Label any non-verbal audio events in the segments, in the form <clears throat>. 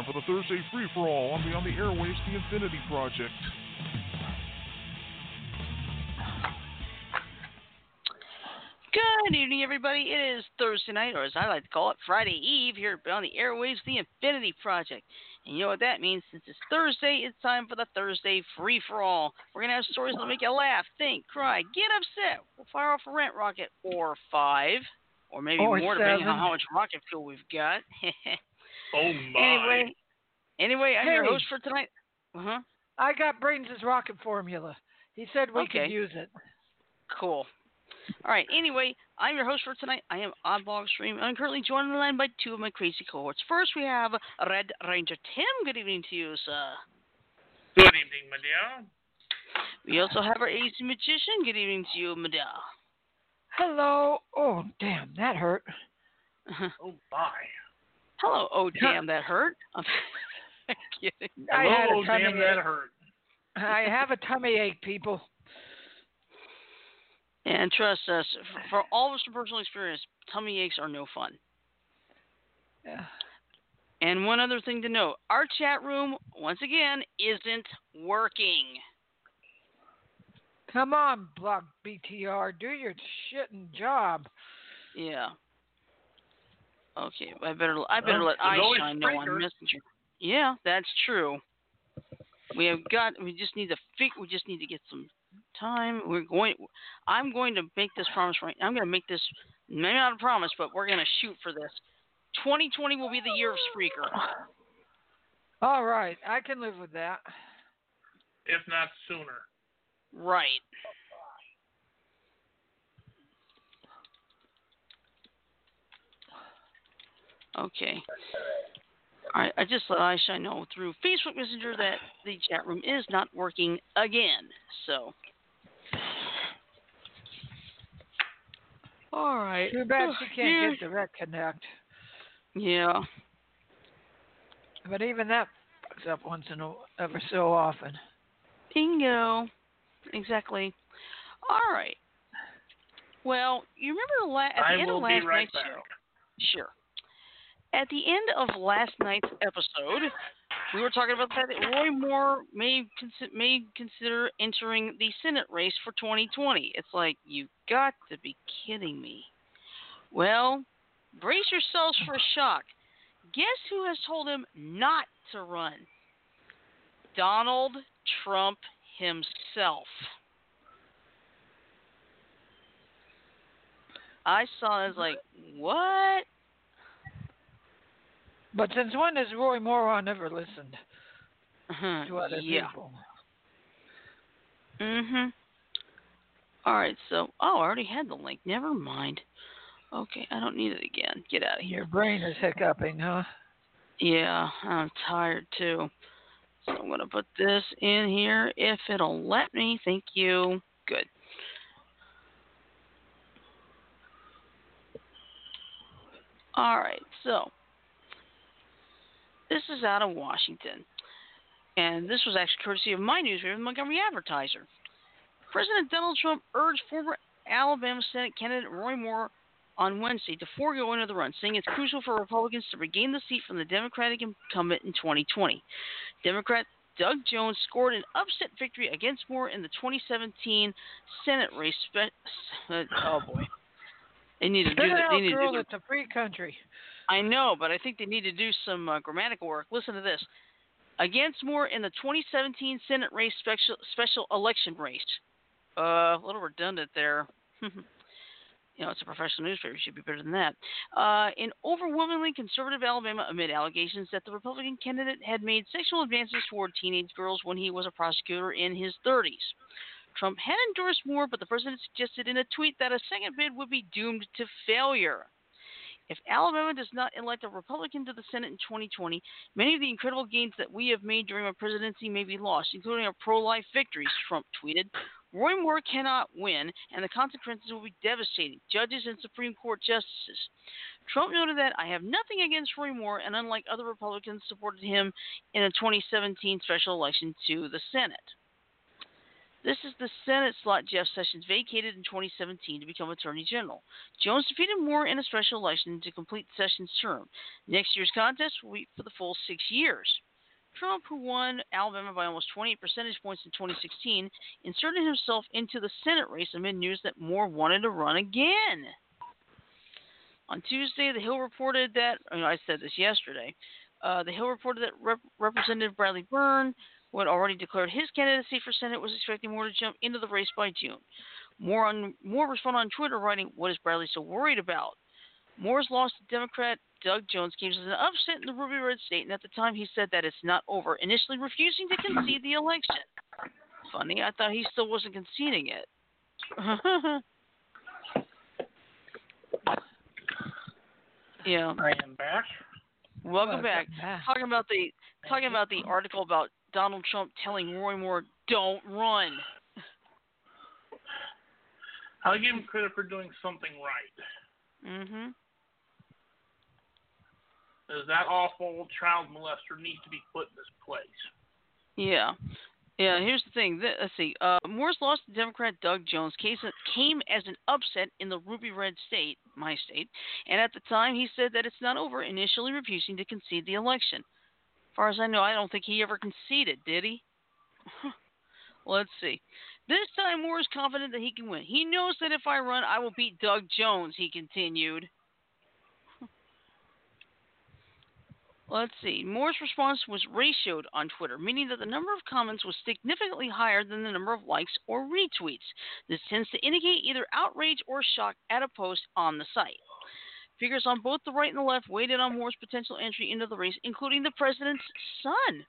It's time for the Thursday free for all on the on the airwaves, the Infinity Project. Good evening, everybody. It is Thursday night, or as I like to call it, Friday Eve, here on the airwaves, the Infinity Project. And you know what that means? Since it's Thursday, it's time for the Thursday free for all. We're gonna have stories that'll make you laugh, think, cry, get upset. We'll fire off a rant rocket or five, or maybe Or more, depending on how much rocket fuel we've got. <laughs> Oh my. anyway, anyway, I'm your host for tonight. Uh huh. I got Brains' rocket formula. He said we Okay. could use it. Cool. All right. Anyway, I'm your host for tonight. I am Oddball Extreme. I'm currently joined on the line by two of my crazy cohorts. First, we have Red Ranger Tim. Good evening to you, sir. Good evening, my dear. We also have our AZ Magician. Good evening to you, Madame. Hello. Oh, damn, that hurt. Oh my. Hello. Oh, damn, that hurt. <laughs> <laughs> I'm kidding. <laughs> I had a oh tummy damn, that ache. hurt. I have a tummy ache, people. And trust us, for, for all of us from personal experience, tummy aches are no fun. Yeah. And one other thing to note our chat room, once again, isn't working. Come on, Block BTR, do your shitting job. Yeah. Okay, I better I better Well, let there's always Einstein know on Spreaker. Messenger. Yeah, that's true. We have got. We just need to fig. We just need to get some time. We're going. I'm going to make this promise right. I'm going to make this maybe not a promise, but we're going to shoot for this. 2020 will be the year of Spreaker. All right, I can live with that. If not sooner. Right. Okay. All right. I just let Aisha know through Facebook Messenger that the chat room is not working again. So. All right. Too bad she can't Yeah. get direct connect. Yeah. But even that fucks up once in a ever so often. Bingo. Exactly. All right. Well, you remember the la- at the I end will of last be right night's back. show. Sure. At the end of last night's episode, we were talking about that Roy Moore may consi- may consider entering the Senate race for 2020. It's like you got to be kidding me. Well, brace yourselves for a shock. Guess who has told him not to run? Donald Trump himself. I saw I was like, what? But since when has Roy Moron ever listened Uh-huh, to other yeah. people? Mhm. All right. So, oh, I already had the link. Never mind. Okay, I don't need it again. Get out of here. Your brain is hiccuping, huh? Yeah, I'm tired too. So I'm gonna put this in here if it'll let me. Thank you. Good. All right. So this is out of Washington, and this was actually courtesy of my newspaper, the Montgomery Advertiser. President Donald Trump urged former Alabama Senate candidate Roy Moore on Wednesday to forego another run, saying it's crucial for Republicans to regain the seat from the Democratic incumbent in 2020. Democrat Doug Jones scored an upset victory against Moore in the 2017 Senate race. Spe- <laughs> oh boy, they need to Spit do it that. They need to do It's a free country. I know, but I think they need to do some uh, grammatical work. Listen to this. Against Moore in the 2017 Senate race special special election race. Uh, a little redundant there. <laughs> you know, it's a professional newspaper. It should be better than that. Uh, in overwhelmingly conservative Alabama, amid allegations that the Republican candidate had made sexual advances toward teenage girls when he was a prosecutor in his 30s. Trump had endorsed Moore, but the president suggested in a tweet that a second bid would be doomed to failure. If Alabama does not elect a Republican to the Senate in 2020, many of the incredible gains that we have made during my presidency may be lost, including our pro life victories, Trump tweeted. Roy Moore cannot win, and the consequences will be devastating. Judges and Supreme Court justices. Trump noted that I have nothing against Roy Moore, and unlike other Republicans, supported him in the 2017 special election to the Senate. This is the Senate slot Jeff Sessions vacated in 2017 to become Attorney General. Jones defeated Moore in a special election to complete Sessions' term. Next year's contest will be for the full six years. Trump, who won Alabama by almost 28 percentage points in 2016, inserted himself into the Senate race amid news that Moore wanted to run again. On Tuesday, The Hill reported that, I said this yesterday, uh, The Hill reported that Rep- Representative Bradley Byrne, who had already declared his candidacy for Senate, was expecting Moore to jump into the race by June. Moore, on, Moore responded on Twitter, writing, What is Bradley so worried about? Moore's loss to Democrat Doug Jones came as an upset in the Ruby Red State, and at the time he said that it's not over, initially refusing to concede the election. Funny, I thought he still wasn't conceding it. <laughs> yeah. I am back. Welcome back. back. Talking about the talking about the article about Donald Trump telling Roy Moore, "Don't run." I'll give him credit for doing something right. Mhm. Is that awful child molester need to be put in this place? Yeah. Yeah, here's the thing. Let's see. Uh, Moore's loss to Democrat Doug Jones case- came as an upset in the Ruby Red state, my state, and at the time he said that it's not over, initially refusing to concede the election. Far as I know, I don't think he ever conceded, did he? <laughs> Let's see. This time, Moore is confident that he can win. He knows that if I run, I will beat Doug Jones, he continued. <laughs> Let's see. Moore's response was ratioed on Twitter, meaning that the number of comments was significantly higher than the number of likes or retweets. This tends to indicate either outrage or shock at a post on the site. Figures on both the right and the left waited on Moore's potential entry into the race, including the president's son.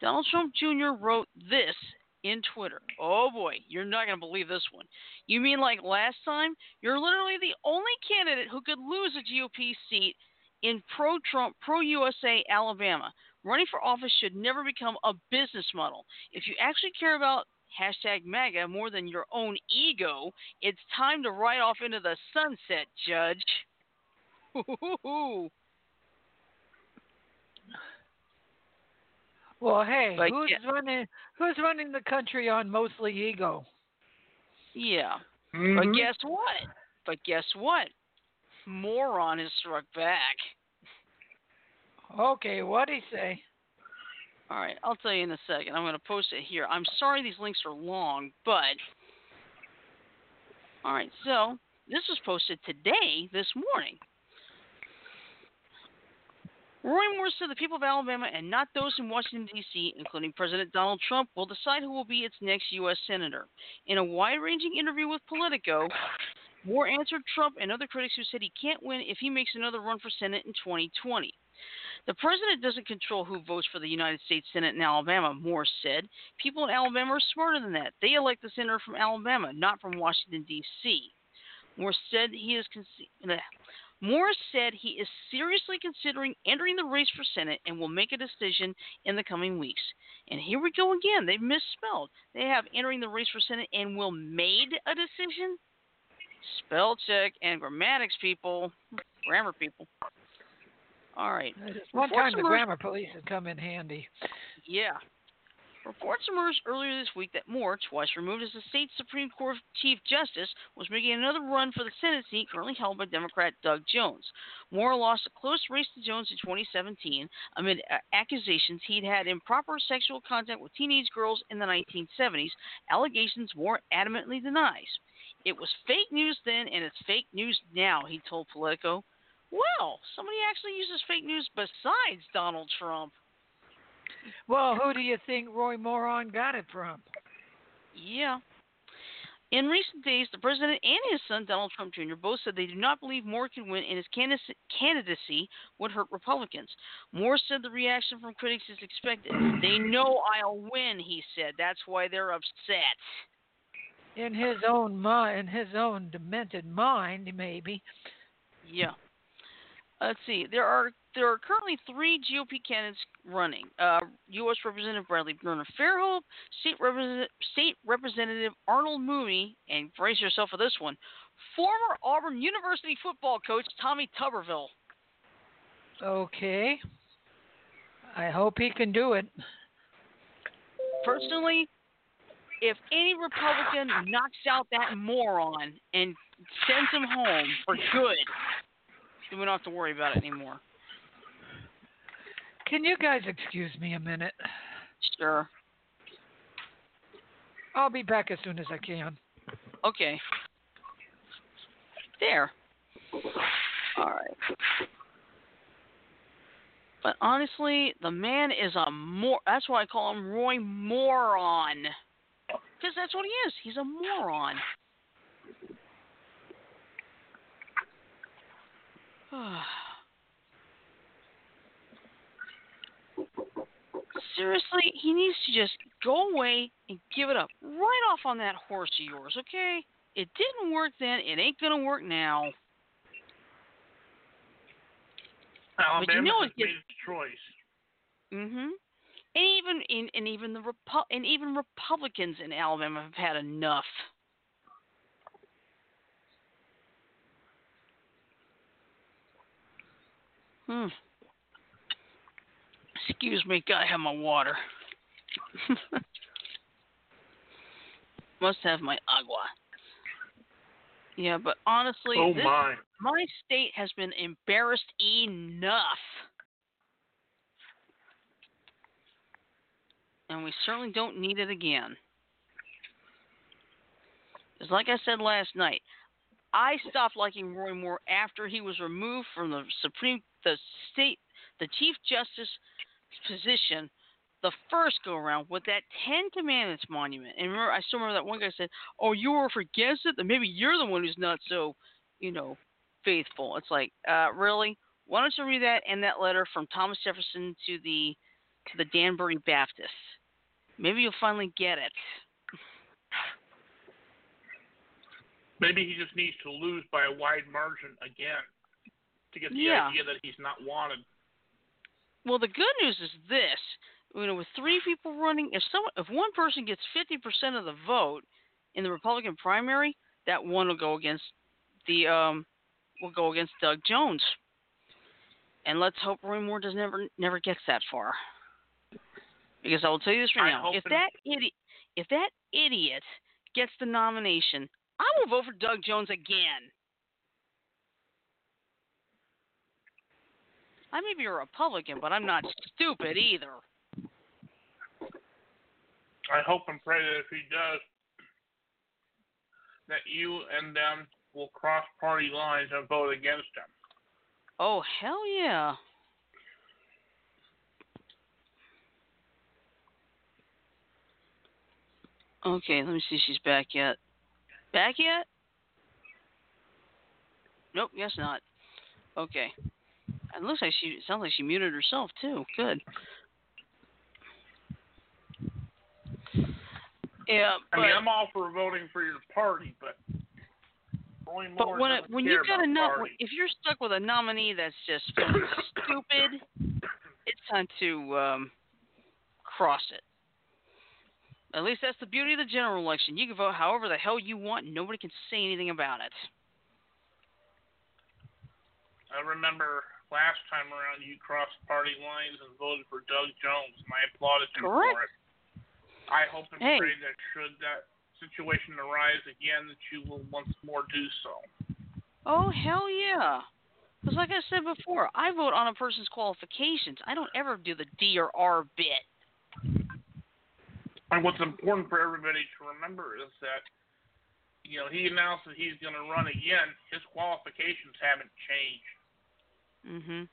Donald Trump Jr. wrote this in Twitter. Oh boy, you're not going to believe this one. You mean like last time? You're literally the only candidate who could lose a GOP seat in pro Trump, pro USA Alabama. Running for office should never become a business model. If you actually care about hashtag MAGA more than your own ego, it's time to ride off into the sunset, Judge. <laughs> Well, hey, Like, who's yeah. running? Who's running the country on mostly ego? yeah. Mhm. But guess what? But guess what? Moron has struck back. Okay, what'd he say? All right, I'll tell you in a second. I'm going to post it here. I'm sorry these links are long, but. All right, so this was posted today, this morning. Roy Moore said the people of Alabama and not those in Washington, D.C., including President Donald Trump, will decide who will be its next U.S. Senator. In a wide ranging interview with Politico, Moore answered Trump and other critics who said he can't win if he makes another run for Senate in 2020. The president doesn't control who votes for the United States Senate in Alabama, Moore said. People in Alabama are smarter than that. They elect the senator from Alabama, not from Washington, D.C. Moore said he is Moore said he is seriously considering entering the race for Senate and will make a decision in the coming weeks. And here we go again. They've misspelled. They have entering the race for Senate and will made a decision. Spell check and grammatics people, grammar people. All right. One time the grammar police would come in handy. Yeah. Reports emerged earlier this week that Moore, twice removed as the state Supreme Court Chief Justice, was making another run for the Senate seat currently held by Democrat Doug Jones. Moore lost a close race to Jones in 2017 amid accusations he'd had improper sexual contact with teenage girls in the 1970s, allegations Moore adamantly denies. It was fake news then, and it's fake news now, he told Politico. Well, somebody actually uses fake news besides Donald Trump. Well, who do you think Roy Moron got it from? Yeah. In recent days, the president and his son, Donald Trump Jr., both said they do not believe Moore could win and his candidacy- candidacy would hurt Republicans. Moore said the reaction from critics is expected. They know I'll win, he said. That's why they're upset. In his own mind, in his own demented mind, maybe. Yeah. Let's see. There are there are currently three GOP candidates running. Uh, U.S. Representative Bradley Byrne of Fairhope, State Representative, State Representative Arnold Mooney, and brace yourself for this one, former Auburn University football coach Tommy Tuberville. Okay. I hope he can do it. Personally, if any Republican knocks out that moron and sends him home for good, we don't have to worry about it anymore. Can you guys excuse me a minute? Sure. I'll be back as soon as I can. Okay. There. All right. But honestly, the man is a mor. That's why I call him Roy Moron. Because that's what he is. He's a moron. <sighs> Seriously, he needs to just go away and give it up. Right off on that horse of yours, okay? It didn't work then. It ain't gonna work now. Alabama But you know it gets- made its choice. Mhm. And even in and even the Repu- and even Republicans in Alabama have had enough. Hmm. Excuse me, gotta have my water. <laughs> Must have my agua. Yeah, but honestly, Oh this my. my state has been embarrassed enough. And we certainly don't need it again. Because, like I said last night, I stopped liking Roy Moore after he was removed from the Supreme, the state, the Chief Justice position the first go around with that Ten Commandments monument. And remember, I still remember that one guy said, "Oh, you were against it? Then maybe you're the one who's not so, you know, faithful." It's like, uh, really? Why don't you read that and that letter from Thomas Jefferson to the to the Danbury Baptists? Maybe you'll finally get it. Maybe he just needs to lose by a wide margin again to get the Yeah. idea that he's not wanted. Well, the good news is this: you know, with three people running, if someone, if one person gets fifty percent of the vote in the Republican primary, that one will go against the um, will go against Doug Jones. And let's hope Roy Moore does never never gets that far. Because I will tell you this right I now: if that idiot, if that idiot gets the nomination, I will vote for Doug Jones again. I may be a Republican, but I'm not stupid either. I hope and pray that if he does, that you and them will cross party lines and vote against him. Oh hell yeah! Okay, let me see if she's back yet. Back yet? Nope, guess not. Okay. It looks like she sounds like she muted herself too. Good. Yeah, I but mean, I'm all for voting for your party, but But when it, when care you got a about party. if you're stuck with a nominee that's just stupid, it's time to um, cross it. At least that's the beauty of the general election. You can vote however the hell you want, nobody can say anything about it. I remember last time around you crossed party lines and voted for Doug Jones, and I applauded you Correct. for it. I hope and Hey. pray that should that situation arise again, that you will once more do so. Oh hell yeah! Because like I said before, I vote on a person's qualifications. I don't ever do the D or R bit. And what's important for everybody to remember is that, you know, he announced that he's going to run again. His qualifications haven't changed. Mhm.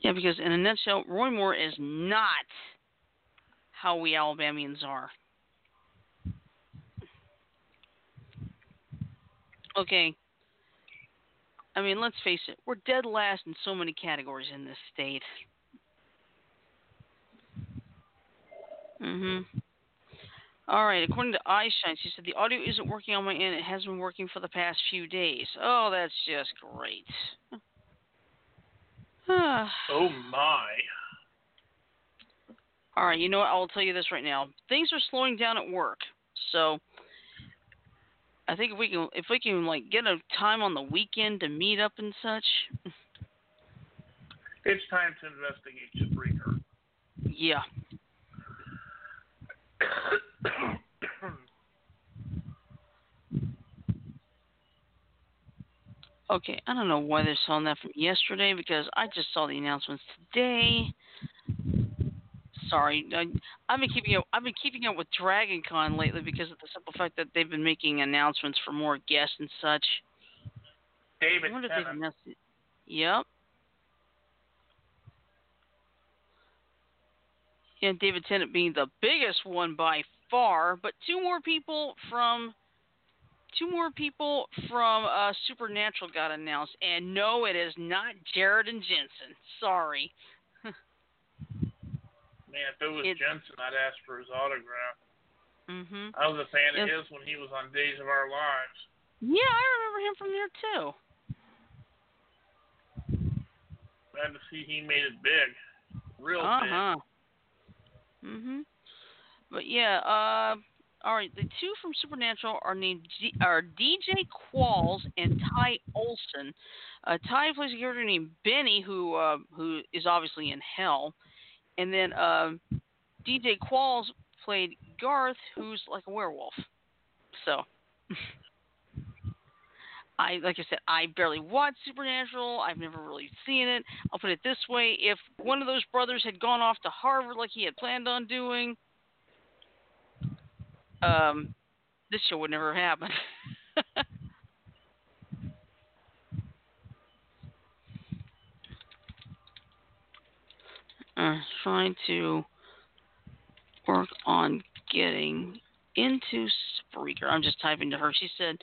Yeah, because in a nutshell, Roy Moore is not how we Alabamians are. Okay. I mean, let's face it, we're dead last in so many categories in this state. Mhm. All right. According to iShine, she said the audio isn't working on my end. It has been working for the past few days. Oh, that's just great. <sighs> Oh, my. All right. You know what? I will tell you this right now. Things are slowing down at work, so I think if we can, if we can like get a time on the weekend to meet up and such, It's time to investigate Spreaker. Yeah. <coughs> Okay, I don't know why they're selling that from yesterday because I just saw the announcements today. Sorry, I, I've been keeping up. I've been keeping up with Dragon Con lately because of the simple fact that they've been making announcements for more guests and such. David wonder if they've Tennant. announced it. Yep. And David Tennant being the biggest one by far, but two more people from two more people from uh, Supernatural got announced, and no, it is not Jared and Jensen. Sorry. <laughs> Man, if it was It's- Jensen, I'd ask for his autograph. Mhm. I was a fan of his when he was on Days of Our Lives. Yeah, I remember him from there too. Glad to see he made it big, real Uh big. Mhm. But yeah, uh, all right. The two from Supernatural are named D- are DJ Qualls and Ty Olsson. Uh, Ty plays a character named Benny, who uh, who is obviously in Hell, and then um, DJ Qualls played Garth, who's like a werewolf. So. <laughs> I like I said, I barely watch Supernatural. I've never really seen it. I'll put it this way: if one of those brothers had gone off to Harvard like he had planned on doing, um, this show would never happen. <laughs> uh, trying to work on getting into Spreaker. I'm just typing to her. She said,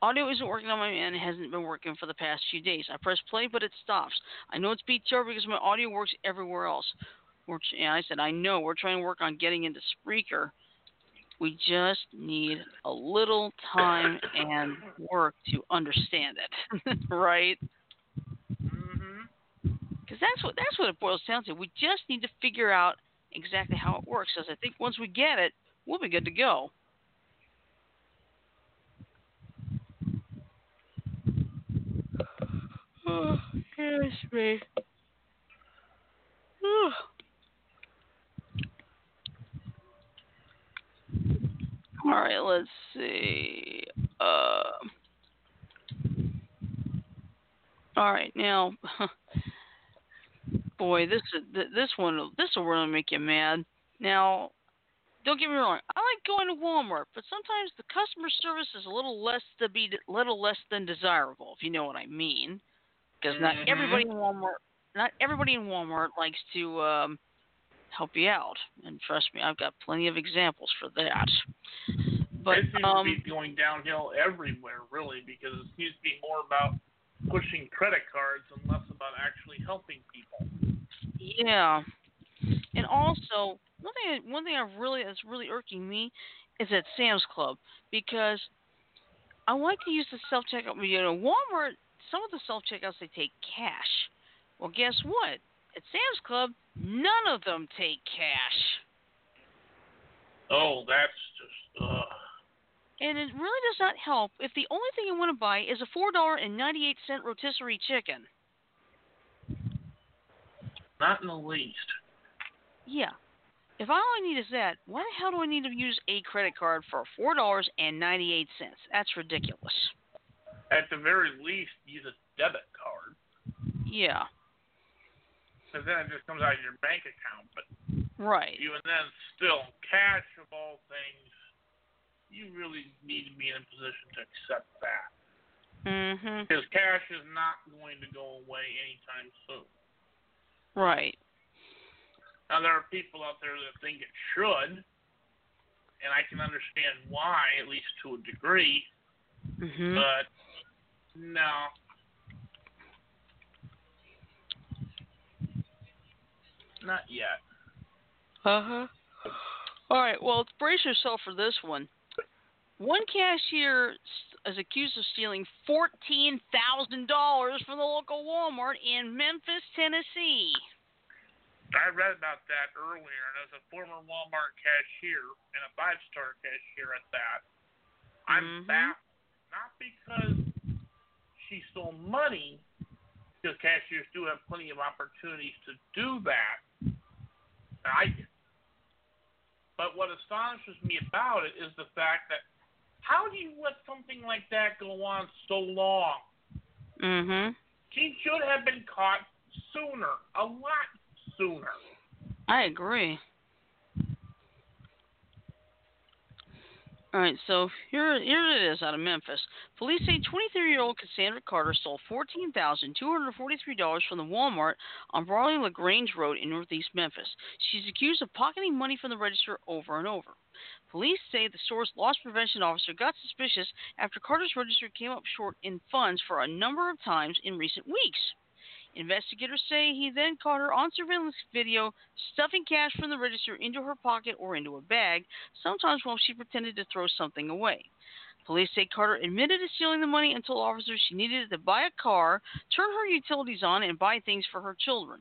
Audio isn't working on my end. It hasn't been working for the past few days. I press play, but it stops. I know it's BTR because my audio works everywhere else. And I said, I know. We're trying to work on getting into Spreaker. We just need a little time and work to understand it, <laughs> right? Mm-hmm. Because that's what that's what it boils down to. We just need to figure out exactly how it works. Because I think once we get it, we'll be good to go. Oh, me. All right, let's see. Uh, all right, now, <laughs> boy, this is this one this will really make you mad. Now, don't get me wrong, I like going to Walmart, but sometimes the customer service is a little less to be little less than desirable, if you know what I mean. Because not everybody in Walmart, not everybody in Walmart likes to um, help you out, and trust me, I've got plenty of examples for that. But it seems um, to be going downhill everywhere, really, because it seems to be more about pushing credit cards and less about actually helping people. Yeah, and also one thing one thing I really that's really irking me is at Sam's Club because I like to use the self checkout. You know, Walmart some of the self checkouts they take cash. Well, guess what? At Sam's Club, none of them take cash, Oh, that's just. Uh, and it really does not help if the only thing you want to buy is a four dollar and ninety eight cent rotisserie chicken. not in the least. Yeah. If all I need is that, why the hell do I need to use a credit card for four dollars and ninety eight cents? That's ridiculous. At the very least, use a debit card, Yeah. Because then it just comes out of your bank account. But Right. even then, still, cash of all things, you really need to be in a position to accept that. Mhm. Because cash is not going to go away anytime soon. Right. Now, there are people out there that think it should, and I can understand why, at least to a degree, Mhm. but no. Not yet. Uh huh. All right. Well, brace yourself for this one. One cashier is accused of stealing fourteen thousand dollars from the local Walmart in Memphis, Tennessee. I read about that earlier, and as a former Walmart cashier and a five star cashier at that, I'm Mhm. baffled. Not because she stole money, because cashiers do have plenty of opportunities to do that. I did. But what astonishes me about it is the fact that how do you let something like that go on so long? Mm-hmm. She should have been caught sooner, a lot sooner. I agree. All right, so here, here it is out of Memphis. Police say 23-year-old Cassandra Carter stole $14,243 from the Walmart on Raleigh LaGrange Road in Northeast Memphis. She's accused of pocketing money from the register over and over. Police say the store's loss prevention officer got suspicious after Carter's register came up short in funds for a number of times in recent weeks. Investigators say he then caught her on surveillance video stuffing cash from the register into her pocket or into a bag, sometimes while she pretended to throw something away. Police say Carter admitted to stealing the money and told officers she needed it to buy a car, turn her utilities on, and buy things for her children.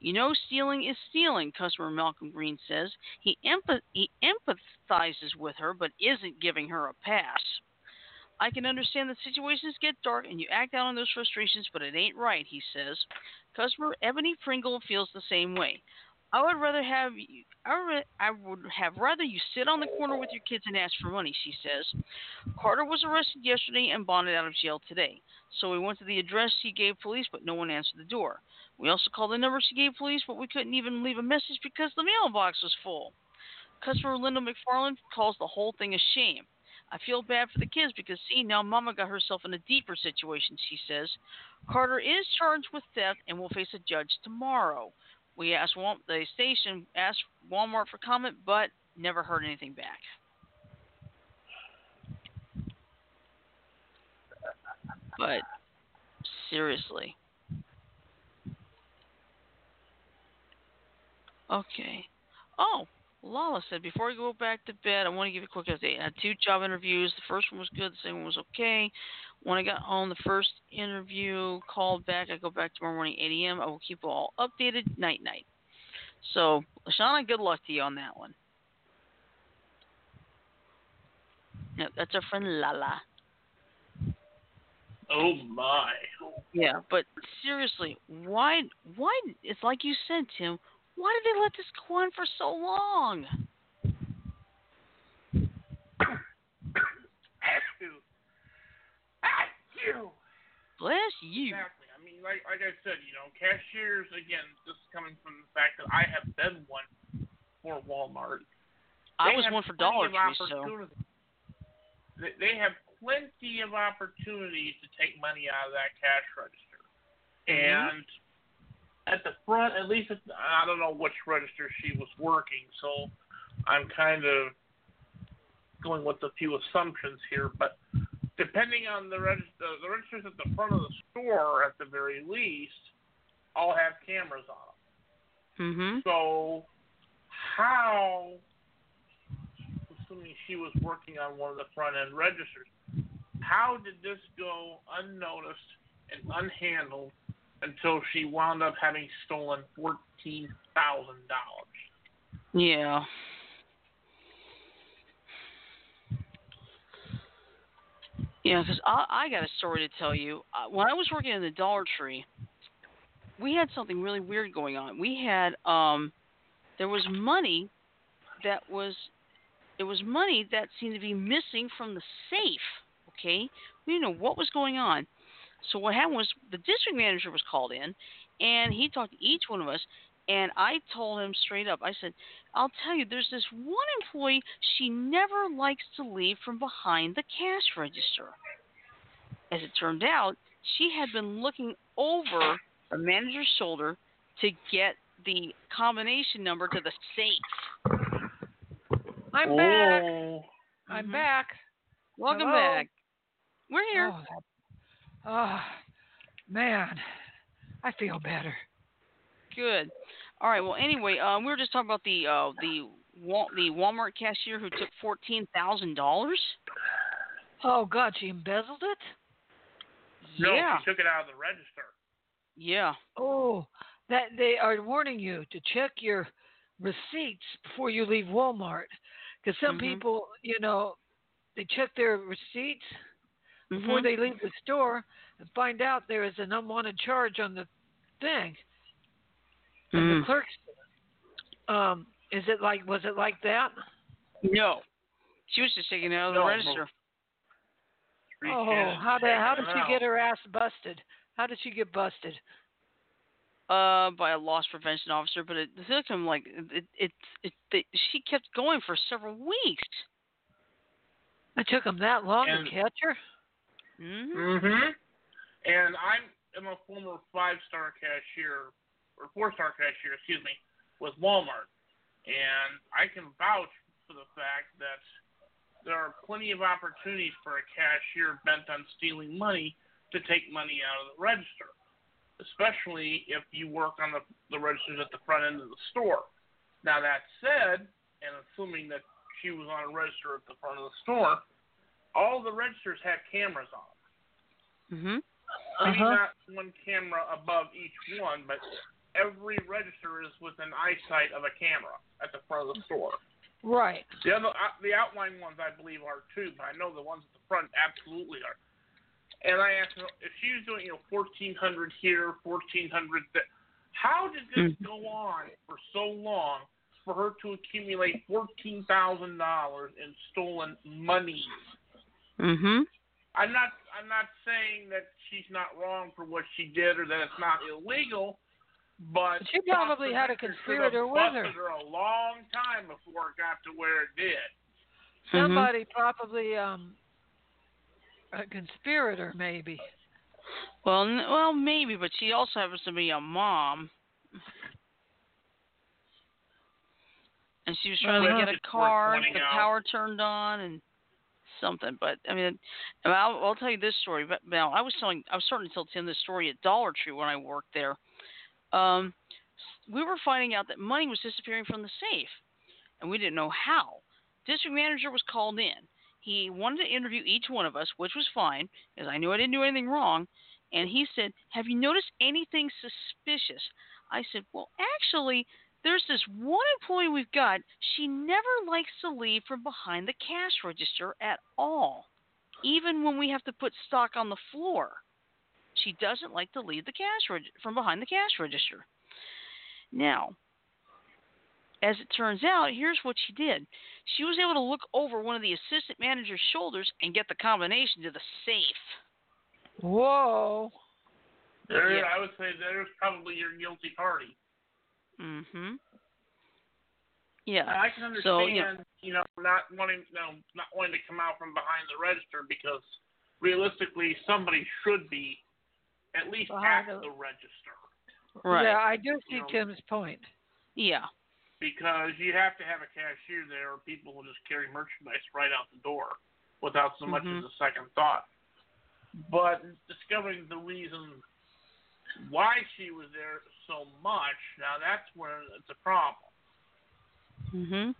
You know, stealing is stealing, customer Malcolm Green says. He, empath- he empathizes with her, but isn't giving her a pass. I can understand that situations get dark and you act out on those frustrations, but it ain't right, he says. Customer Ebony Pringle feels the same way. I would rather have you, I would have rather you sit on the corner with your kids and ask for money, she says. Carter was arrested yesterday and bonded out of jail today. So we went to the address he gave police, but no one answered the door. We also called the number she gave police, but we couldn't even leave a message because the mailbox was full. Customer Linda McFarland calls the whole thing a shame. I feel bad for the kids because, see, now Mama got herself in a deeper situation, she says. Carter is charged with theft and will face a judge tomorrow. We asked Wal- the station asked Walmart for comment, but never heard anything back. But seriously. Okay. Oh, Lala said, before I go back to bed, I want to give you a quick update. I had two job interviews. The first one was good, the second one was okay. When I got home, the first interview called back. I go back tomorrow morning, 8 a.m. I will keep you all updated. Night, night. So, Lashana, good luck to you on that one. Yep, that's our friend Lala. Oh my. Yeah, but seriously, why? Why? It's like you said, Tim. Why did they let this go on for so long? Have to. Have to. Bless you. Exactly. I mean, like like I said, you know, cashiers again. This is coming from the fact that I have been one for Walmart. I was one for Dollar Tree, so They- They have plenty of opportunities to take money out of that cash register, Mm-hmm. and at the front, at least at, I don't know which register she was working, so I'm kind of going with a few assumptions here, but depending on the register, the registers at the front of the store, at the very least, all have cameras on them. mhm. So, how, assuming she was working on one of the front end registers, how did this go unnoticed and unhandled until she wound up having stolen fourteen thousand dollars? Yeah. Yeah, because I, I got a story to tell you. Uh, when I was working in the Dollar Tree, we had something really weird going on. We had um, there was money that was it was money that seemed to be missing from the safe. Okay, we didn't know what was going on. So what happened was the district manager was called in, and he talked to each one of us. And I told him straight up, I said, I'll tell you, there's this one employee, she never likes to leave from behind the cash register. As it turned out, she had been looking over the manager's shoulder to get the combination number to the safe. I'm back. Oh, I'm Mhm. back. Welcome Hello? back. We're here. Oh, that- oh, man, I feel better. Good. All right. Well, anyway, um, we were just talking about the uh, the Wal- the Walmart cashier who took fourteen thousand dollars. Oh God, she embezzled it. no, Yeah. she took it out of the register. Yeah. Oh, that they are warning you to check your receipts before you leave Walmart, because some Mhm. people, you know, they check their receipts before Mhm. they leave the store and find out there is an unwanted charge on the thing. And Mm. the clerks, um, is it like, was it like that? No. She was just taking it out of the No, register. Oh, how did how did she out. get her ass busted? How did she get busted? Uh, by a loss prevention officer, but it took him like it it it, it she kept going for several weeks. It took them that long And- to catch her. Hmm Mm-hmm. And I'm, I'm a former five-star cashier, or four-star cashier, excuse me, with Walmart. And I can vouch for the fact that there are plenty of opportunities for a cashier bent on stealing money to take money out of the register, especially if you work on the, the registers at the front end of the store. Now, that said, and assuming that she was on a register at the front of the store, all the registers have cameras on them. Mhm. Maybe Uh-huh. not one camera above each one, but every register is within eyesight of a camera at the front of the store. Right. The other, uh, the outline ones, I believe, are too, but I know the ones at the front absolutely are. And I asked her if she was doing, you know, fourteen hundred here, fourteen hundred there. How did this Mm. go on for so long for her to accumulate fourteen thousand dollars in stolen money? Mhm. I'm not I'm not saying that she's not wrong for what she did or that it's not illegal, but She probably had a conspirator with her. her a long time before it got to where it did. Somebody probably um a conspirator maybe. Well, n- well, maybe, but she also happens to be a mom. And she was trying Uh-huh. to get a car, the power turned on, and something. But I mean, I'll, I'll tell you this story. But now I was telling, I was starting to tell Tim this story at Dollar Tree when I worked there. Um, we were finding out that money was disappearing from the safe, and we didn't know how. District manager was called in. He wanted to interview each one of us, which was fine, because I knew I didn't do anything wrong. And he said, Have you noticed anything suspicious? I said, Well, actually, there's this one employee we've got. She never likes to leave from behind the cash register at all, even when we have to put stock on the floor. She doesn't like to leave the cash reg- from behind the cash register. Now, as it turns out, here's what she did. She was able to look over one of the assistant manager's shoulders and get the combination to the safe. Whoa. There, Yeah. I would say there's probably your guilty party. Mhm. Yeah. I can understand, So, you know- you know, not wanting, you know, not wanting to come out from behind the register because realistically, somebody should be at least Behind at the- the register. Right. Yeah, I do see You know. Tim's point. Yeah. because you have to have a cashier there or people will just carry merchandise right out the door without so much Mhm. as a second thought. But discovering the reason why she was there so much, now that's where it's a problem. Mhm.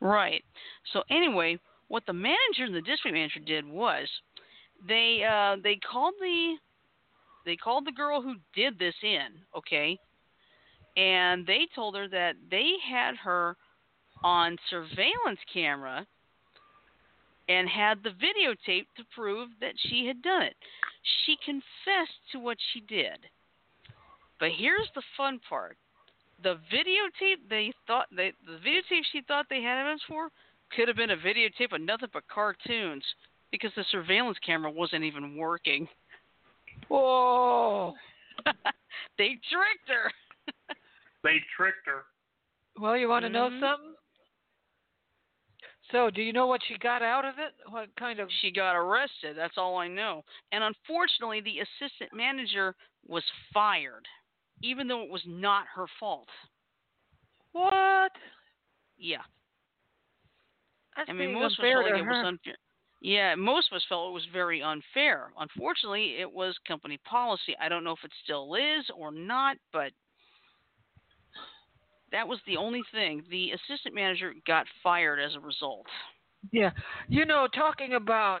Right. So anyway, what the manager and the district manager did was they uh they called the they called the girl who did this in, okay? And they told her that they had her on surveillance camera and had the videotape to prove that she had done it. She confessed to what she did. But here's the fun part the videotape they thought they the videotape she thought they had evidence for could have been a videotape of nothing but cartoons because the surveillance camera wasn't even working. Whoa. <laughs> they tricked her. They tricked her. Well, you want to know Mhm. something? So, do you know what she got out of it? What kind of? she got arrested. That's all I know. And unfortunately, the assistant manager was fired, even though it was not her fault. What? Yeah. That's I mean, most of us felt like it was unfair. Yeah, most of us felt it was very unfair. Unfortunately, it was company policy. I don't know if it still is or not, but that was the only thing. The assistant manager got fired as a result. Yeah. You know, talking about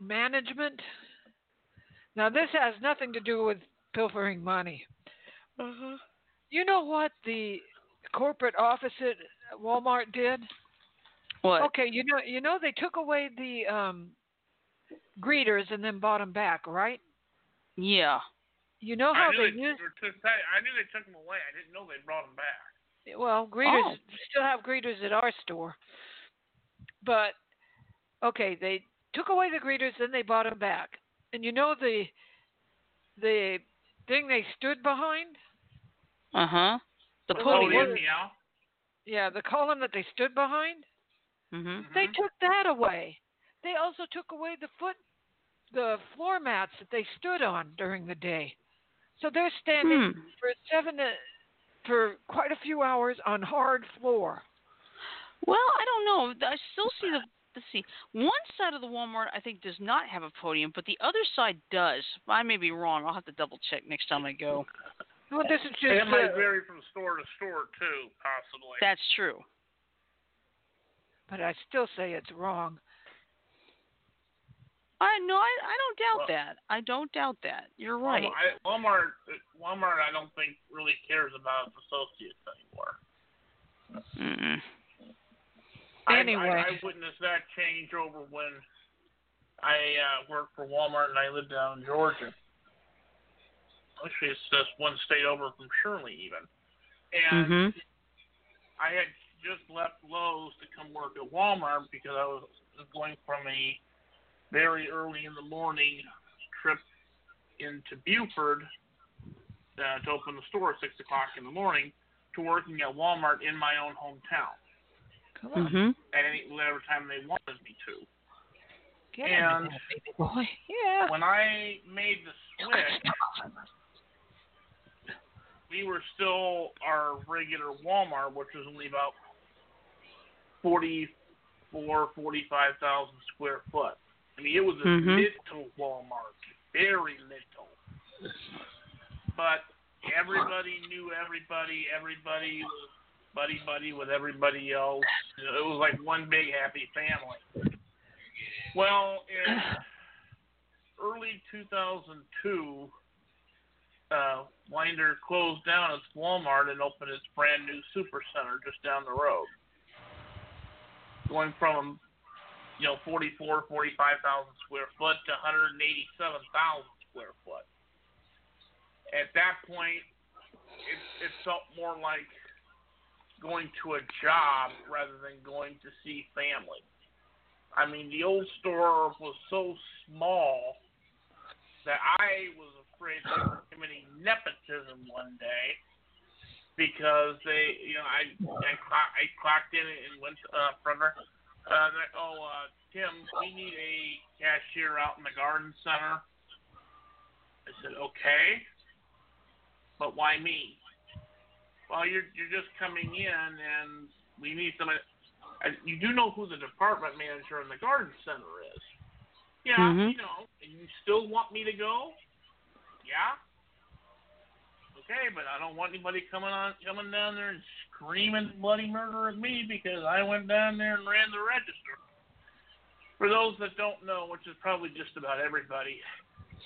management. Now, this has nothing to do with pilfering money. Uh-huh. You know what the corporate office at Walmart did? What? Okay, you know, you know they took away the um greeters and then bought them back, right? Yeah. You know how I knew they they, use. took- I knew they took them away. I didn't know they brought them back. Well, greeters Oh. still have greeters at our store, but okay, they took away the greeters, then they bought them back. And you know the the thing they stood behind? Uh huh. The The podium. podium. Podium, yeah. Yeah, the column that they stood behind. Mhm. They Mhm. took that away. They also took away the foot, the floor mats that they stood on during the day. So they're standing Hmm. for seven, to, for quite a few hours on hard floor. Well, I don't know. I still see the. Let's see. One side of the Walmart I think does not have a podium, but the other side does. I may be wrong. I'll have to double check next time I go. Well, this is just It might vary from store to store too, possibly. That's true. but I still say it's wrong. I no, I I don't doubt Well- that. I don't doubt that. You're right. Walmart, I, Walmart, Walmart, I don't think really cares about associates anymore. Mm-mm. I- Anyway. I, I witnessed that change over when I uh, worked for Walmart and I lived down in Georgia. Actually, it's just one state over from Shirley, even. And Mhm. I had just left Lowe's to come work at Walmart because I was going from a very early in the morning trip into Buford uh, to open the store at six o'clock in the morning to working at Walmart in my own hometown Come on, Mhm. at any whatever time they wanted me to. get and- in there, baby boy. <laughs> Yeah. When I made the switch, we were still our regular Walmart, which was only about forty-four, forty-five thousand square foot. I mean, it was a Mhm. little Walmart, very little. But everybody knew everybody. Everybody was buddy buddy with everybody else. It was like one big happy family. Well, in early 2002, uh, Winder closed down its Walmart and opened its brand new super center just down the road. Going from, you know, 44, 45,000 square foot to 187,000 square foot. At that point, it, it felt more like going to a job rather than going to see family. I mean, the old store was so small that I was afraid they were committing nepotism one day because they, you know, I I, I clocked in and went uh, from her. Uh, oh, uh, Tim, we need a cashier out in the garden center. I said, okay, but why me? Well, you're you're just coming in and we need somebody. I, you do know who the department manager in the garden center is. Yeah, Mhm. you know, and you still want me to go? Yeah. Okay, but I don't want anybody coming on coming down there and screaming bloody murder at me because I went down there and ran the register. For those that don't know, which is probably just about everybody,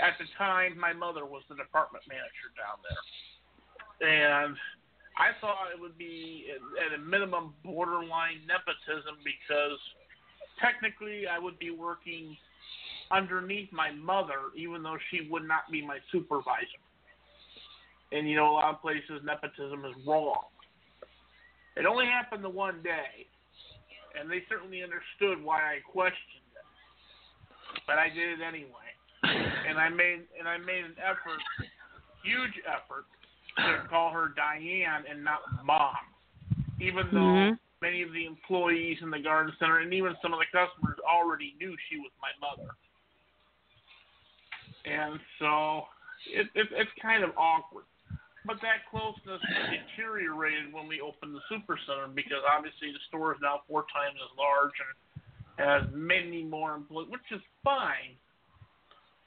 at the time my mother was the department manager down there. And I thought it would be at, a minimum borderline nepotism because technically I would be working underneath my mother, even though she would not be my supervisor. And you know, a lot of places nepotism is wrong. It only happened the one day, and they certainly understood why I questioned it. But I did it anyway, and I made and I made an effort, huge effort, to call her Diane and not Mom, even though Mhm. many of the employees in the garden center and even some of the customers already knew she was my mother. And so it, it, it's kind of awkward. But that closeness deteriorated when we opened the supercenter because obviously the store is now four times as large and has many more employees, which is fine.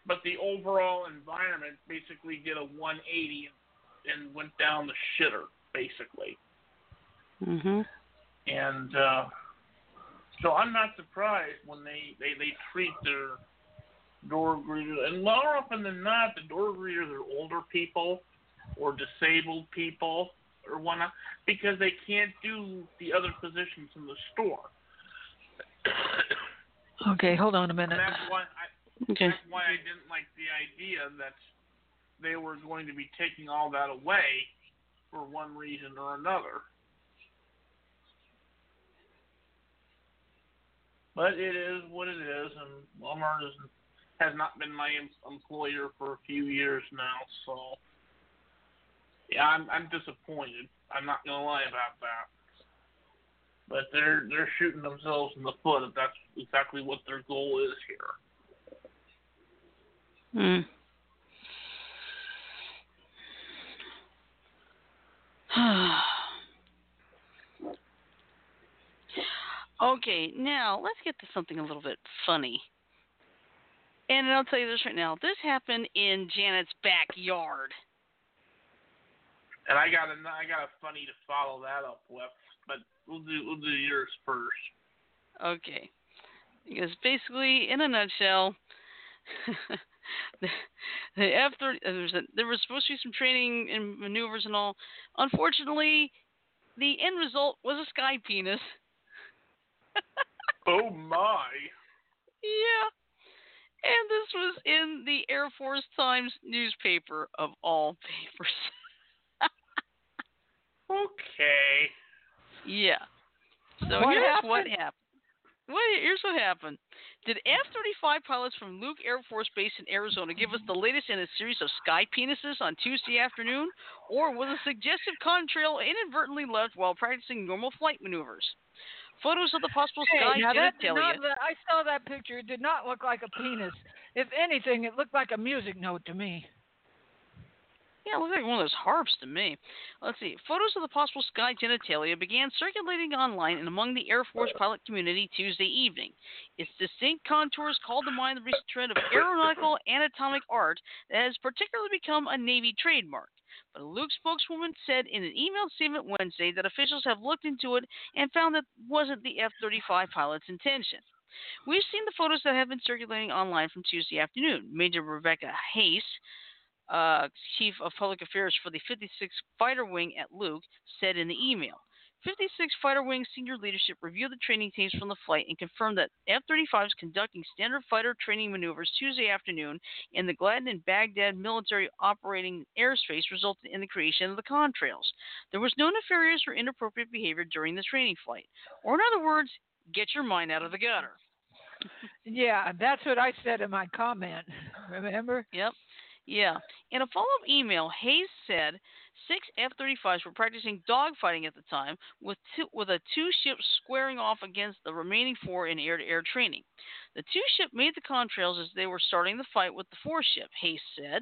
But the overall environment basically did a 180 and went down the shitter, basically. Mhm. And uh, so I'm not surprised when they, they, they treat their door greeters, and more often than not, the door greeters are older people or disabled people or whatnot because they can't do the other positions in the store. Okay, hold on a and minute. that's why I, Okay. That's why I didn't like the idea that they were going to be taking all that away for one reason or another. But it is what it is, and Walmart is, has not been my employer for a few years now, so yeah, I'm I'm disappointed. I'm not gonna lie about that. But they're they're shooting themselves in the foot if that's exactly what their goal is here. Hmm. <sighs> okay, now let's get to something a little bit funny. And I'll tell you this right now. This happened in Janet's backyard. And I got a I got a funny to follow that up with, but we'll do we'll do yours first. Okay. Because basically, in a nutshell, <laughs> the, the F thirty uh, there was a, there was supposed to be some training and maneuvers and all. Unfortunately, the end result was a sky penis. <laughs> Oh my! Yeah. And this was in the Air Force Times newspaper of all papers. <laughs> Okay. yeah. So What here's happened? what happened. Well, here's what happened. Did F-35 pilots from Luke Air Force Base in Arizona give us the latest in a series of sky penises on Tuesday afternoon, or was a suggestive contrail inadvertently left while practicing normal flight maneuvers? Photos of the possible sky Hey, now that did genitalia. not, I saw that picture. It did not look like a penis. If anything, it looked like a music note to me. Yeah, it looks like one of those harps to me. Let's see. Photos of the possible sky genitalia began circulating online and among the Air Force pilot community Tuesday evening. Its distinct contours called to mind the recent trend of aeronautical anatomic art that has particularly become a Navy trademark. But a Luke spokeswoman said in an emailed statement Wednesday that officials have looked into it and found that wasn't the F 35 pilot's intention. We've seen the photos that have been circulating online from Tuesday afternoon. Major Rebecca Hayes, uh, Chief of Public Affairs for the 56th Fighter Wing at Luke, said in the email. 56th Fighter Wing senior leadership reviewed the training tapes from the flight and confirmed that F 35s conducting standard fighter training maneuvers Tuesday afternoon in the Gladden and Bagdad military operating airspace resulted in the creation of the contrails. There was no nefarious or inappropriate behavior during the training flight. Or, in other words, get your mind out of the gutter. <laughs> Yeah, that's what I said in my comment. Remember? Yep. Yeah. In a follow up email, Hayes said six F 35s were practicing dogfighting at the time, with, two, with a two ship squaring off against the remaining four in air to air training. The two ship made the contrails as they were starting the fight with the four ship, Hayes said.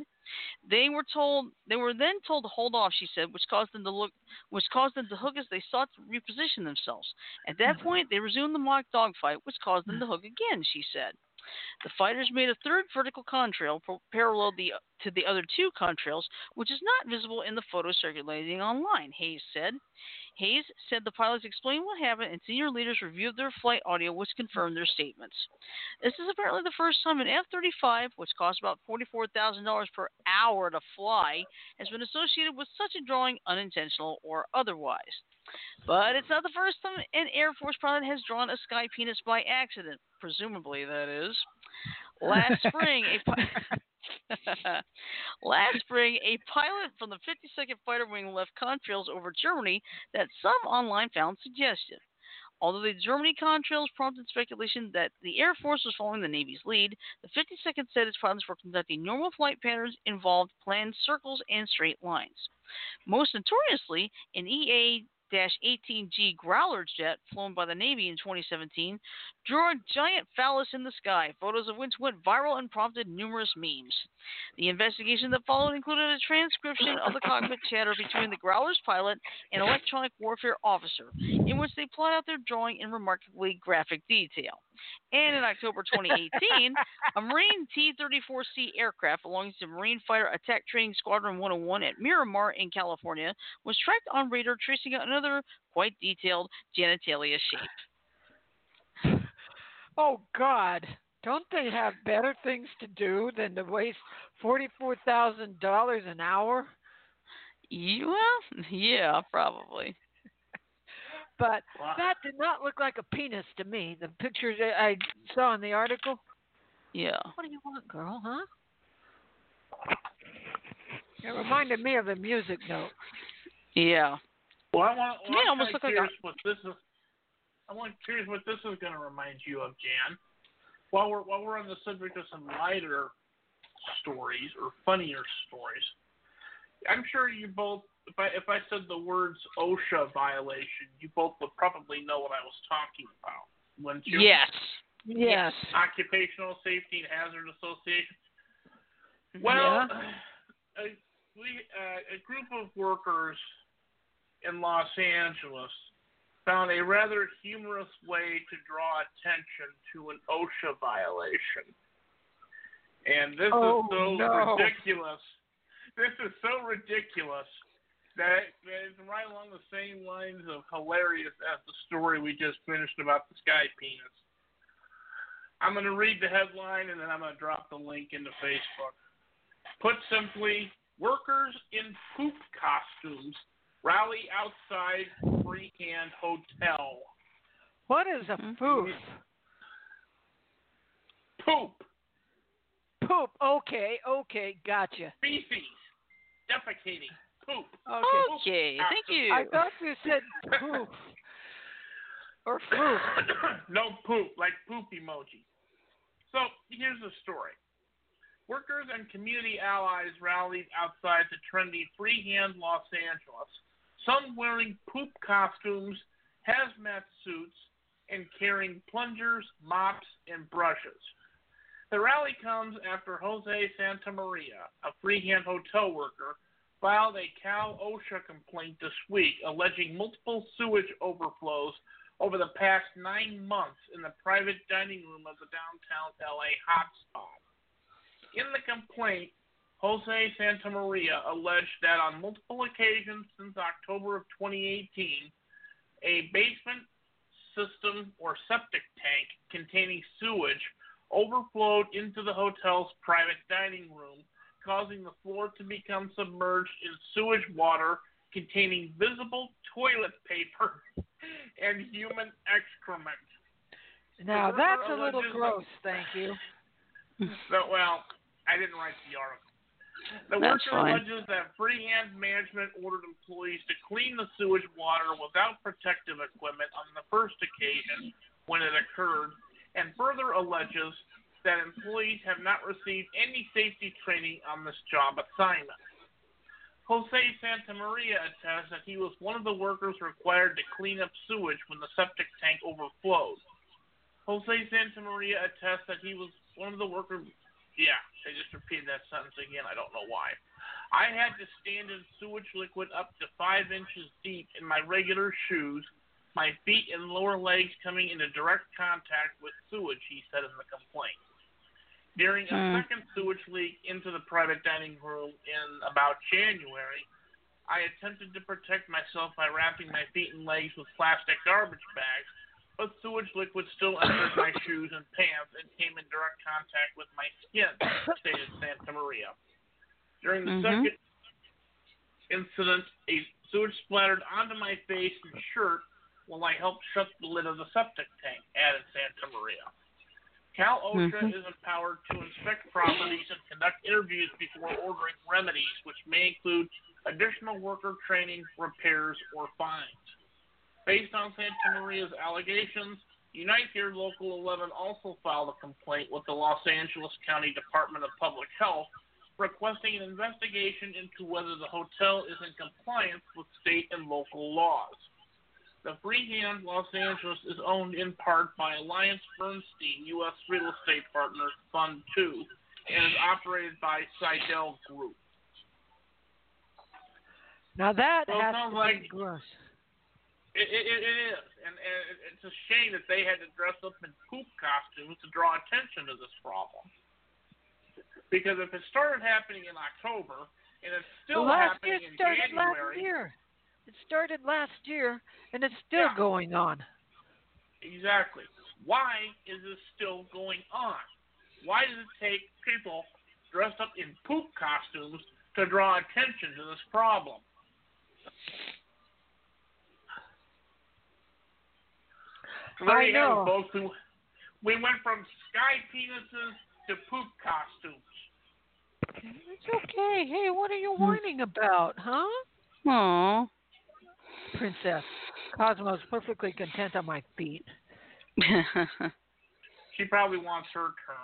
They were told they were then told to hold off, she said, which caused them to look which caused them to hook as they sought to reposition themselves. At that mm-hmm. point they resumed the mock dogfight, which caused them to hook again, she said. The fighters made a third vertical contrail parallel the, to the other two contrails, which is not visible in the photos circulating online, Hayes said. Hayes said the pilots explained what happened and senior leaders reviewed their flight audio, which confirmed their statements. This is apparently the first time an F 35, which costs about $44,000 per hour to fly, has been associated with such a drawing, unintentional or otherwise. But it's not the first time an Air Force pilot has drawn a sky penis by accident, presumably, that is. Last <laughs> spring, a pi- <laughs> Last spring, a pilot from the 52nd Fighter Wing left contrails over Germany that some online found suggestive. Although the Germany contrails prompted speculation that the Air Force was following the Navy's lead, the 52nd said its pilots were conducting normal flight patterns involved planned circles and straight lines. Most notoriously, an EA 18G Growler jet flown by the Navy in 2017 drew a giant phallus in the sky, photos of which went viral and prompted numerous memes. The investigation that followed included a transcription of the cockpit chatter between the Growler's pilot and electronic warfare officer, in which they plot out their drawing in remarkably graphic detail. And in <laughs> October 2018, a Marine T 34C aircraft belonging to Marine Fighter Attack Training Squadron 101 at Miramar in California was tracked on radar, tracing out another quite detailed genitalia shape. <sighs> Oh God! Don't they have better things to do than to waste forty-four thousand dollars an hour? Yeah, well, <laughs> yeah, probably. But Wow. that did not look like a penis to me. The pictures I I saw in the article. Yeah. What do you want, girl? Huh? It reminded me of a music note. Yeah. Well, I want. Well, me, I'm almost kinda looked like a- curious what this is. I want curious what this is going to remind you of, Jan. While we're while we're on the subject of some lighter stories or funnier stories, I'm sure you both. If I if I said the words OSHA violation, you both would probably know what I was talking about, wouldn't you? Yes. Yes. Occupational Safety and Hazard Association. Well, <sighs> a, we uh, a group of workers in Los Angeles found a rather humorous way to draw attention to an OSHA violation. And this Oh, is so no. ridiculous. This is so ridiculous that that right along the same lines of hilarious as the story we just finished about the sky penis. I'm going to read the headline and then I'm going to drop the link into Facebook. Put simply, workers in poop costumes rally outside Freehand Hotel. What is a mm-hmm. poop? Poop, Poop. Okay. Okay. Gotcha. feces, defecating, poop. Okay. Okay. Thank you. I thought you said poof or foof. <coughs> no poop, like poop emoji. So here's the story. Workers and community allies rallied outside the trendy Freehand Los Angeles, some wearing poop costumes, hazmat suits, and carrying plungers, mops, and brushes. The rally comes after Jose Santa Maria, a Freehand hotel worker, filed a Cal OSHA complaint this week alleging multiple sewage overflows over the past nine months in the private dining room of the downtown LA hotspot. In the complaint, Jose Santa Maria alleged that on multiple occasions since October of 2018, a basement system or septic tank containing sewage overflowed into the hotel's private dining room, causing the floor to become submerged in sewage water containing visible toilet paper <laughs> and human excrement. Now The that's a little gross. Thank you. <laughs> So, well, I didn't write the article. The That's worker fine. alleges that Freehand Management ordered employees to clean the sewage water without protective equipment on the first occasion when it occurred, and further alleges that employees have not received any safety training on this job assignment. Jose Santa Maria attests that he was one of the workers required to clean up sewage when the septic tank overflowed. Jose Santa Maria attests that he was one of the workers. Yeah, I just repeated that sentence again. I don't know why. I had to stand in sewage liquid up to five inches deep in my regular shoes, my feet and lower legs coming into direct contact with sewage, he said in the complaint. During a Hmm. second sewage leak into the private dining room in about January, I attempted to protect myself by wrapping my feet and legs with plastic garbage bags, but sewage liquid still entered my <coughs> shoes and pants and came in direct contact with my skin, stated Santa Maria. During the Mhm. second incident, a sewage splattered onto my face and shirt while I helped shut the lid of the septic tank, added Santa Maria. Cal OSHA Mhm. is empowered to inspect properties and conduct interviews before ordering remedies, which may include additional worker training, repairs, or fines. Based on Santa Maria's allegations, Unite Here Local 11 also filed a complaint with the Los Angeles County Department of Public Health requesting an investigation into whether the hotel is in compliance with state and local laws. The Freehand Los Angeles is owned in part by Alliance Bernstein U.S. Real Estate Partners Fund 2 and is operated by Sydell Group. Now that it has to like- be gross. It, it, it is, and, and it's a shame that they had to dress up in poop costumes to draw attention to this problem. Because if it started happening in October and it's still well, last year happening in started last year. It started last year, and it's still Yeah. going on. exactly. Why is this still going on? Why does it take people dressed up in poop costumes to draw attention to this problem? There I you have it, know. folks. We, we went from sky penises to poop costumes. It's okay. Hey, what are you Hmm. whining about, huh? Aw. Princess. Cosmo's perfectly content on my feet. <laughs> She probably wants her turn.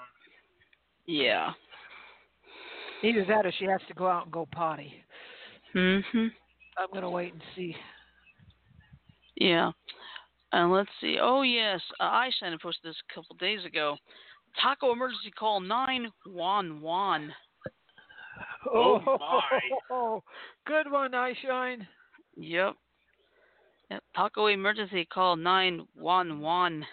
yeah. Either that or she has to go out and go potty. Mm-hmm. I'm gonna wait and see. Yeah. And let's see. Oh yes, uh, Einstein posted this a couple days ago. Taco emergency call nine one one. Oh, my. <laughs> good one, Eyeshine. Yep. Yep. Taco emergency call nine one one.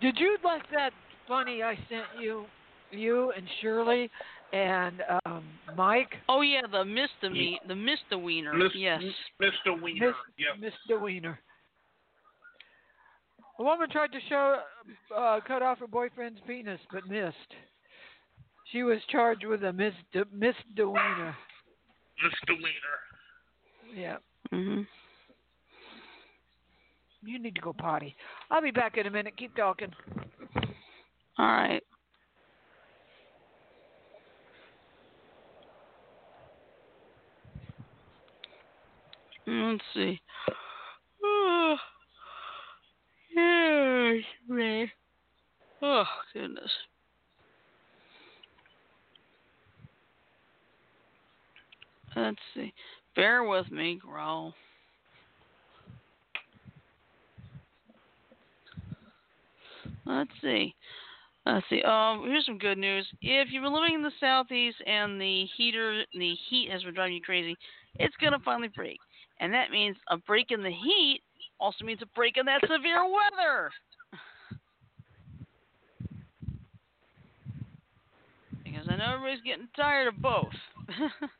Did you like that funny I sent you, you and Shirley and um Mike? Oh yeah, the misdemeanor, the misdemeanor. Miss, yes. Mr. Wiener. Miss, Yep. Mr. Wiener. A woman tried to show uh, cut off her boyfriend's penis, but missed. She was charged with a mis misdemeanor. Mr. Wiener. Yeah, Mhm. you need to go potty. I'll be back in a minute. Keep talking. All right. Let's see. Oh, <sighs> yes, me. Oh, goodness. Let's see. Bear with me, growl. Let's see. Let's see. Um, here's some good news. If you've been living in the southeast and the heater, the heat has been driving you crazy, it's gonna finally break, and that means a break in the heat also means a break in that severe weather. because I know everybody's getting tired of both. <laughs>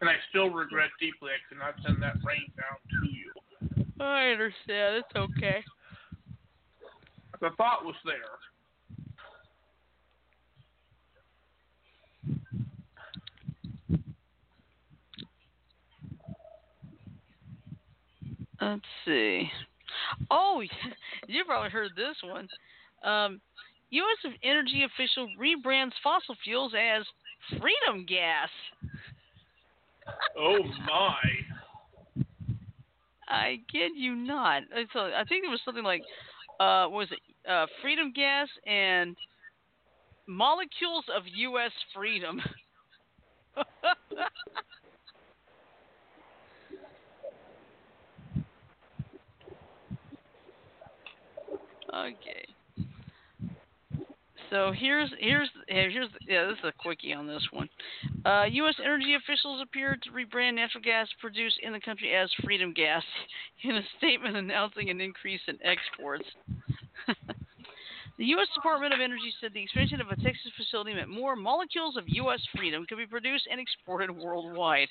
And I still regret deeply I could not send that rain down to you. I understand. It's okay. The thought was there. Let's see. Oh, <laughs> you probably heard this one. Um, U.S. energy official rebrands fossil fuels as freedom gas. Oh my. I kid you not. A, I think it was something like, uh, was it uh, freedom gas and molecules of U.S. freedom? <laughs> okay. So here's here's here's yeah this is a quickie on this one. Uh, U.S. energy officials appeared to rebrand natural gas produced in the country as Freedom Gas <laughs> in a statement announcing an increase in exports. <laughs> the U.S. Department of Energy said the expansion of a Texas facility meant more molecules of U.S. freedom could be produced and exported worldwide.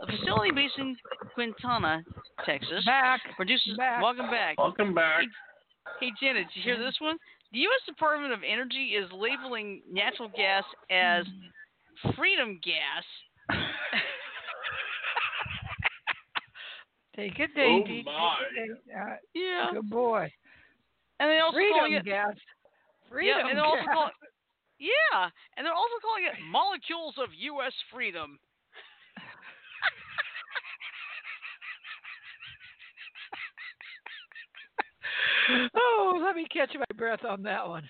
The facility based in Quintana, Texas, Back. produces. Back. Welcome back. Welcome back. Hey Janet, did you hear this one? The U.S. Department of Energy is labeling natural gas as freedom gas. <laughs> Take it, Oh, Daisy. my. Take it, Uh, yeah, good boy. and they also calling Freedom it gas. yeah, Freedom and they're also gas. calling yeah, and they're also calling it molecules of U.S. freedom. Oh, let me catch my breath on that one.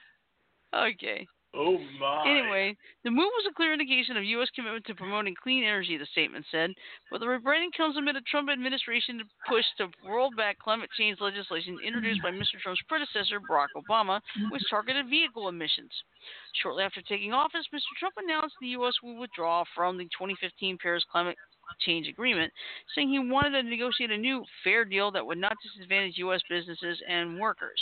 Okay. Oh my. Anyway, the move was a clear indication of U.S. commitment to promoting clean energy, the statement said. But the rebranding comes amid a Trump administration push to roll back climate change legislation introduced by Mr. Trump's predecessor, Barack Obama, which targeted vehicle emissions. Shortly after taking office, Mr. Trump announced the U.S. would withdraw from the 2015 Paris Climate Change Agreement, saying he wanted to negotiate a new fair deal that would not disadvantage U.S. businesses and workers.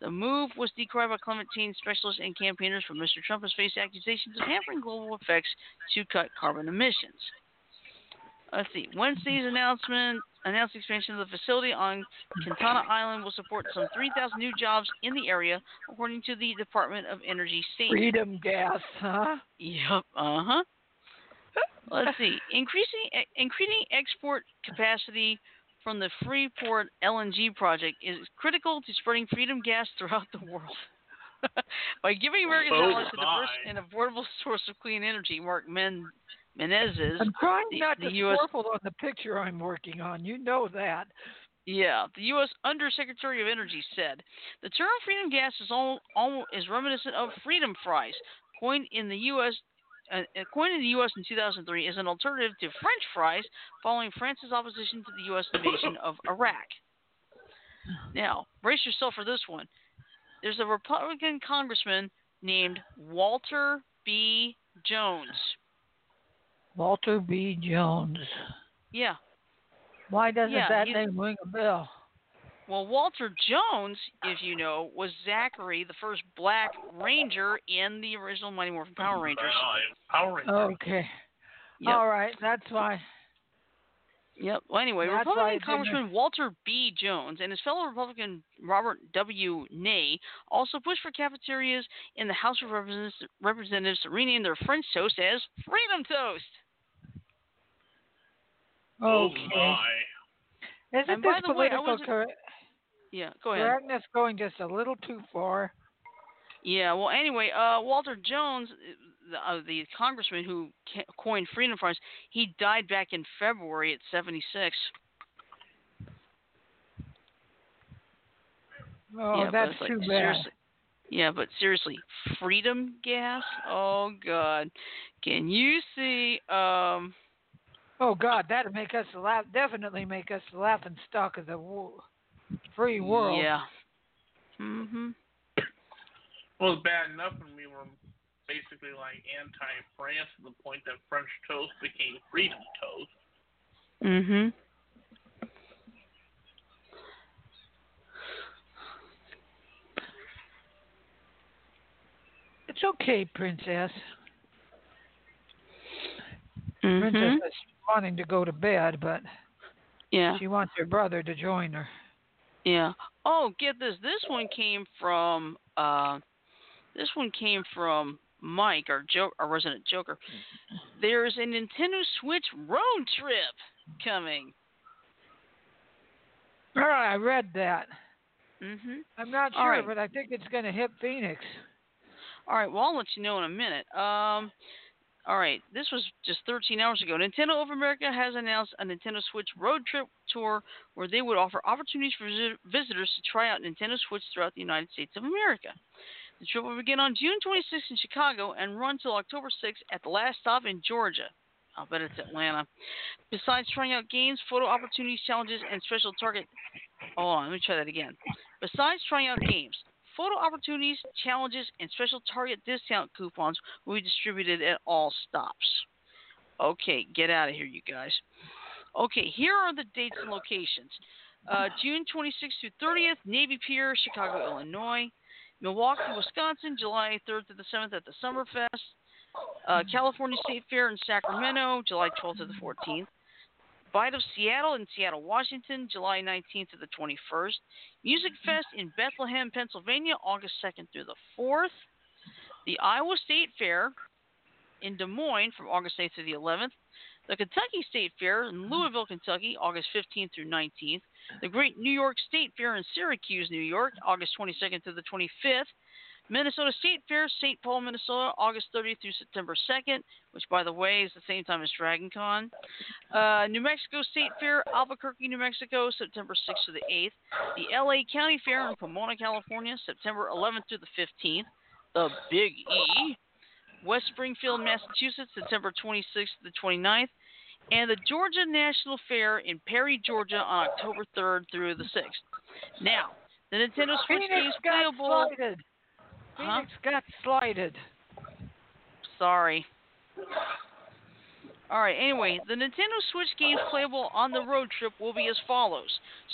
The move was decried by climate change specialists and campaigners, for Mr. Trump has faced accusations of hampering global effects to cut carbon emissions. Let's see. Wednesday's announcement announced expansion of the facility on Quintana Island will support some 3,000 new jobs in the area, according to the Department of Energy statement. Freedom gas, huh? Yep. Uh huh. Let's <laughs> see. Increasing increasing export capacity from the Freeport LNG project is critical to spreading freedom gas throughout the world. <laughs> By giving Americans Oh, knowledge a diverse my. and affordable <laughs> source of clean energy, Mark Men- Menezes, I'm trying the- not the to US sparkle on the picture I'm working on. You know that. yeah, the U.S. Undersecretary of Energy said the term freedom gas is all, all is reminiscent of freedom fries, coined in the U.S. Coined in the U.S. in 2003 as an alternative to French fries, following France's opposition to the U.S. invasion of <laughs> Iraq. Now, brace yourself for this one. There's a Republican congressman named Walter B. Jones. Walter B. Jones. Yeah. Why doesn't Yeah, that name ring a bell? Well, Walter Jones, if you know, was Zachary, the first black ranger in the original Mighty Morphin Power Rangers. Power Rangers. Okay. Yep. All right. That's why. Yep. Well, anyway, That's Republican why it didn't- Congressman Walter B. Jones and his fellow Republican Robert W. Ney also pushed for cafeterias in the House of Representatives, Representatives to rename their French toast as Freedom Toast. Oh Okay. my. Isn't And by this the way, I political wasn't- cor- Yeah, go ahead. correctness going just a little too far? Yeah. Well, anyway, uh, Walter Jones, the, uh, the congressman who ca- coined Freedom Fries, he died back in February at 76. Oh, yeah, that's like, too bad. Yeah, but seriously, freedom gas? Oh God, can you see? Um, Oh God, that'd make us laugh. Definitely make us the laughing stock of the free world. Yeah. Mhm. Well, it's bad enough when we were basically like anti-France to the point that French toast became freedom toast. Mhm. It's okay, Princess. Mhm. Princess is wanting to go to bed, but Yeah. she wants her brother to join her. Yeah. Oh, get this. This one came from uh this one came from Mike, our joke our resident joker. There's a Nintendo Switch road trip coming. All right, I read that. Mhm. I'm not sure, right. but I think it's going to hit Phoenix. All right, well, I'll let you know in a minute. Um, all right, this was just 13 hours ago. Nintendo of America has announced a Nintendo Switch road trip tour where they would offer opportunities for visitors to try out Nintendo Switch throughout the United States of America. The trip will begin on June 26th in Chicago and run till October 6th at the last stop in Georgia. I'll bet it's Atlanta. Besides trying out games, photo opportunities, challenges, and special target. On, let me try that again. Besides trying out games, photo opportunities, challenges, and special Target discount coupons will be distributed at all stops. Okay, get out of here, you guys. Okay, here are the dates and locations. Uh, June 26th through 30th, Navy Pier, Chicago, Illinois. Milwaukee, Wisconsin, July 3rd to the 7th at the Summerfest. Uh, California State Fair in Sacramento, July 12th to the 14th. Bite of Seattle in Seattle, Washington, July 19th to the 21st. Music Fest in Bethlehem, Pennsylvania, August 2nd through the 4th. The Iowa State Fair in Des Moines from August 8th to the 11th. The Kentucky State Fair in Louisville, Kentucky, August 15th through 19th. The Great New York State Fair in Syracuse, New York, August 22nd to the 25th. Minnesota State Fair, St. Paul, Minnesota, August 30th through September 2nd, which, by the way, is the same time as Dragon Con. Uh, New Mexico State Fair, Albuquerque, New Mexico, September 6th to the 8th. The LA County Fair in Pomona, California, September 11th through the 15th. The Big E, West Springfield, Massachusetts, September 26th to the 29th. And the Georgia National Fair in Perry, Georgia, on October 3rd through the 6th. Now, the Nintendo Switch games playable. Slighted. Huh? Got slighted. Sorry. Alright, anyway, the Nintendo Switch games playable on the road trip will be as follows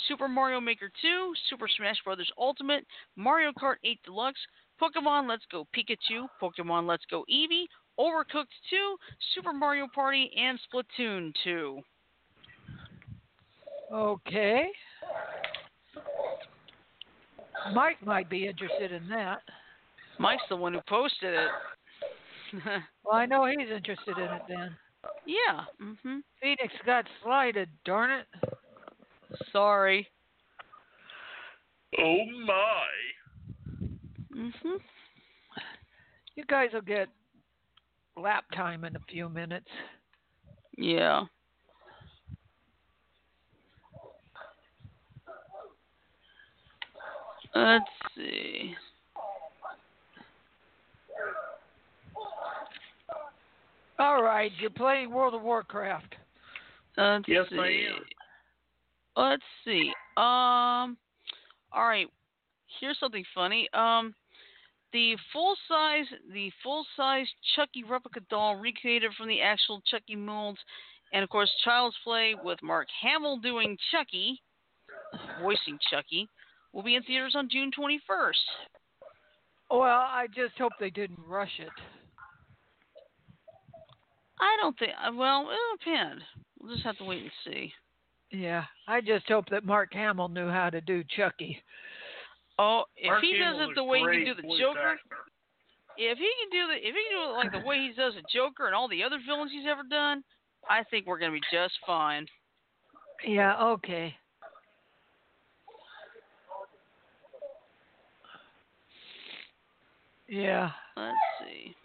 Super Mario Maker 2, Super Smash Bros. Ultimate, Mario Kart 8 Deluxe, Pokemon Let's Go Pikachu, Pokemon Let's Go Eevee, Overcooked 2, Super Mario Party, and Splatoon 2. Okay. Mike might be interested in that. Mike's the one who posted it. <laughs> Well, I know he's interested in it then. yeah. Mhm. Phoenix got slighted, darn it. Sorry. Oh my. Mhm. You guys will get lap time in a few minutes. Yeah. Let's see. All right, you're playing World of Warcraft. Let's Yes, see. I am. Let's see. Um. All right. Here's something funny. Um, the full size, the full size Chucky replica doll recreated from the actual Chucky molds, and of course Child's Play with Mark Hamill doing Chucky, voicing Chucky, will be in theaters on June 21st. Well, I just hope they didn't rush it. I don't think. uh, Well, it'll depend. We'll just have to wait and see. Yeah, I just hope that Mark Hamill knew how to do Chucky. Oh, if Mark he does it the way he can do the Joker, actor. if he can do the if he can do it like the way he does the Joker and all the other villains he's ever done, I think we're gonna be just fine. Yeah, okay. Yeah. Let's see.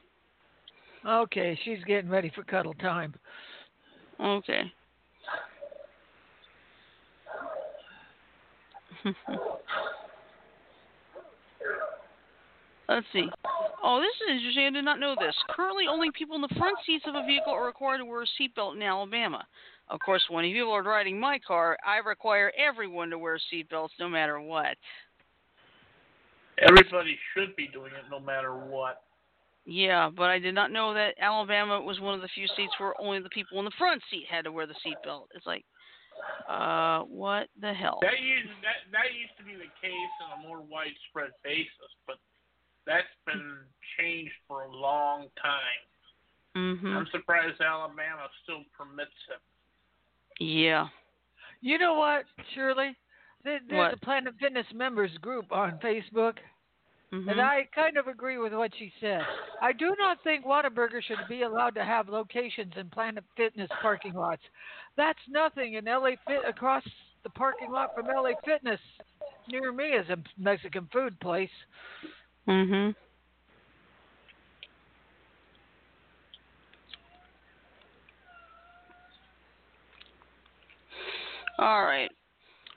Okay, she's getting ready for cuddle time. Okay. <laughs> Let's see. Oh, this is interesting. I did not know this. Currently, only people in the front seats of a vehicle are required to wear a seatbelt in Alabama. Of course, when people are riding my car, I require everyone to wear seatbelts no matter what. Everybody should be doing it no matter what. Yeah, but I did not know that Alabama was one of the few states where only the people in the front seat had to wear the seatbelt. It's like, uh, what the hell? That used that that used to be the case on a more widespread basis, but that's been changed for a long time. Mhm. I'm surprised Alabama still permits it. Yeah. You know what, Shirley? There's What? a Planet Fitness members group on Facebook, Mhm. and I kind of agree with what she said. I do not think Whataburger should be allowed to have locations in Planet Fitness parking lots. That's nothing in LA Fit across the parking lot from LA Fitness near me is a Mexican food place. Mhm. All right.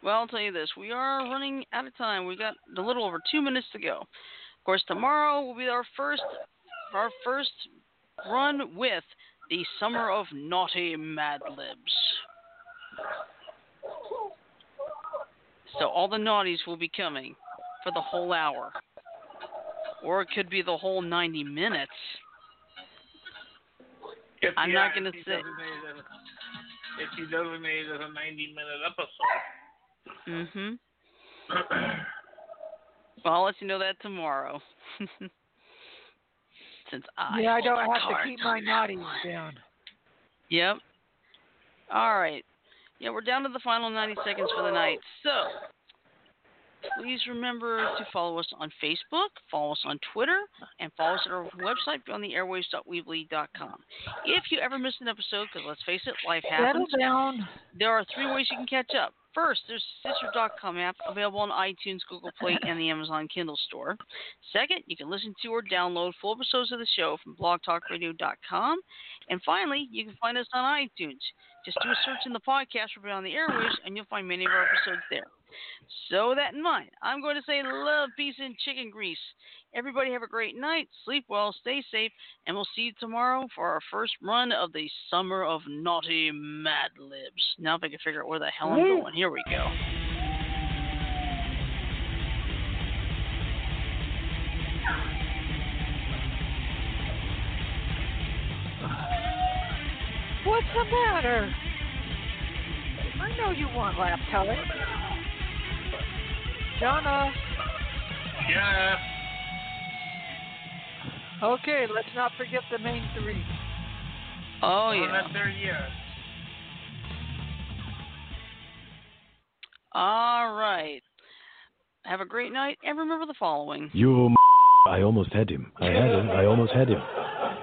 Well, I'll tell you this: we are running out of time. We got a little over two minutes to go. Of course, tomorrow will be our first, our first run with the Summer of Naughty Mad Libs. So all the naughties will be coming for the whole hour, or it could be the whole 90 minutes. If, I'm not gonna if you say- If you designate it as a 90 minute episode. Mhm. <clears throat> Well, I'll let you know that tomorrow. <laughs> Since I yeah, I don't have to keep my naughties down. Yep. All right. Yeah, we're down to the final 90 seconds for the night. So, please remember to follow us on Facebook, follow us on Twitter, and follow us at our website, on beyondtheairwaves.weebly.com. If you ever miss an episode, because let's face it, life happens, down. there are three ways you can catch up. First, there's the Stitcher.com app available on iTunes, Google Play, <laughs> and the Amazon Kindle store. Second, you can listen to or download full episodes of the show from blogtalkradio.com. And finally, you can find us on iTunes. Just do a search in the podcast for Beyond the Airwaves, and you'll find many of our episodes there. So that in mind, I'm going to say love, peace, and chicken grease. Everybody have a great night, sleep well, stay safe, and we'll see you tomorrow for our first run of the Summer of Naughty Mad Libs. Now, if I can figure out where the hell I'm going, here we go. What's the matter? I know you want lap time. Donna. Yeah. Okay, let's not forget the main three. Oh, We're yeah. not there. All right. Have a great night, and remember the following. You, m- I almost had him. I had him. I almost had him.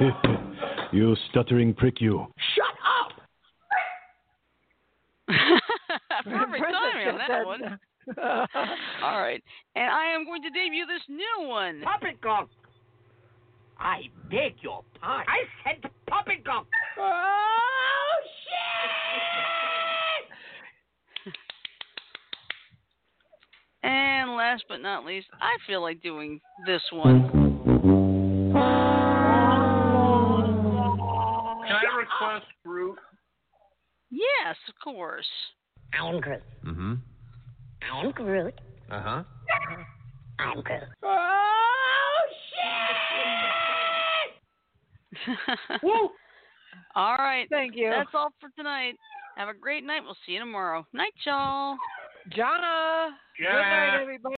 <laughs> you stuttering prick, you. Shut up! <laughs> Perfect timing on that one. All right, and I am going to debut this new one. Poppycock. I beg your pardon. I said poppycock. <laughs> Oh shit! <laughs> And last but not least, I feel like doing this one. Can I request Groot? Yes, of course. I'm Groot. Mm-hmm. I'm Groot. Uh-huh. I'm Groot. Oh shit! <laughs> Woo! all right, Thank you, that's all for tonight. Have a great night. We'll see you tomorrow. Night, y'all. Jana. Good night, everybody.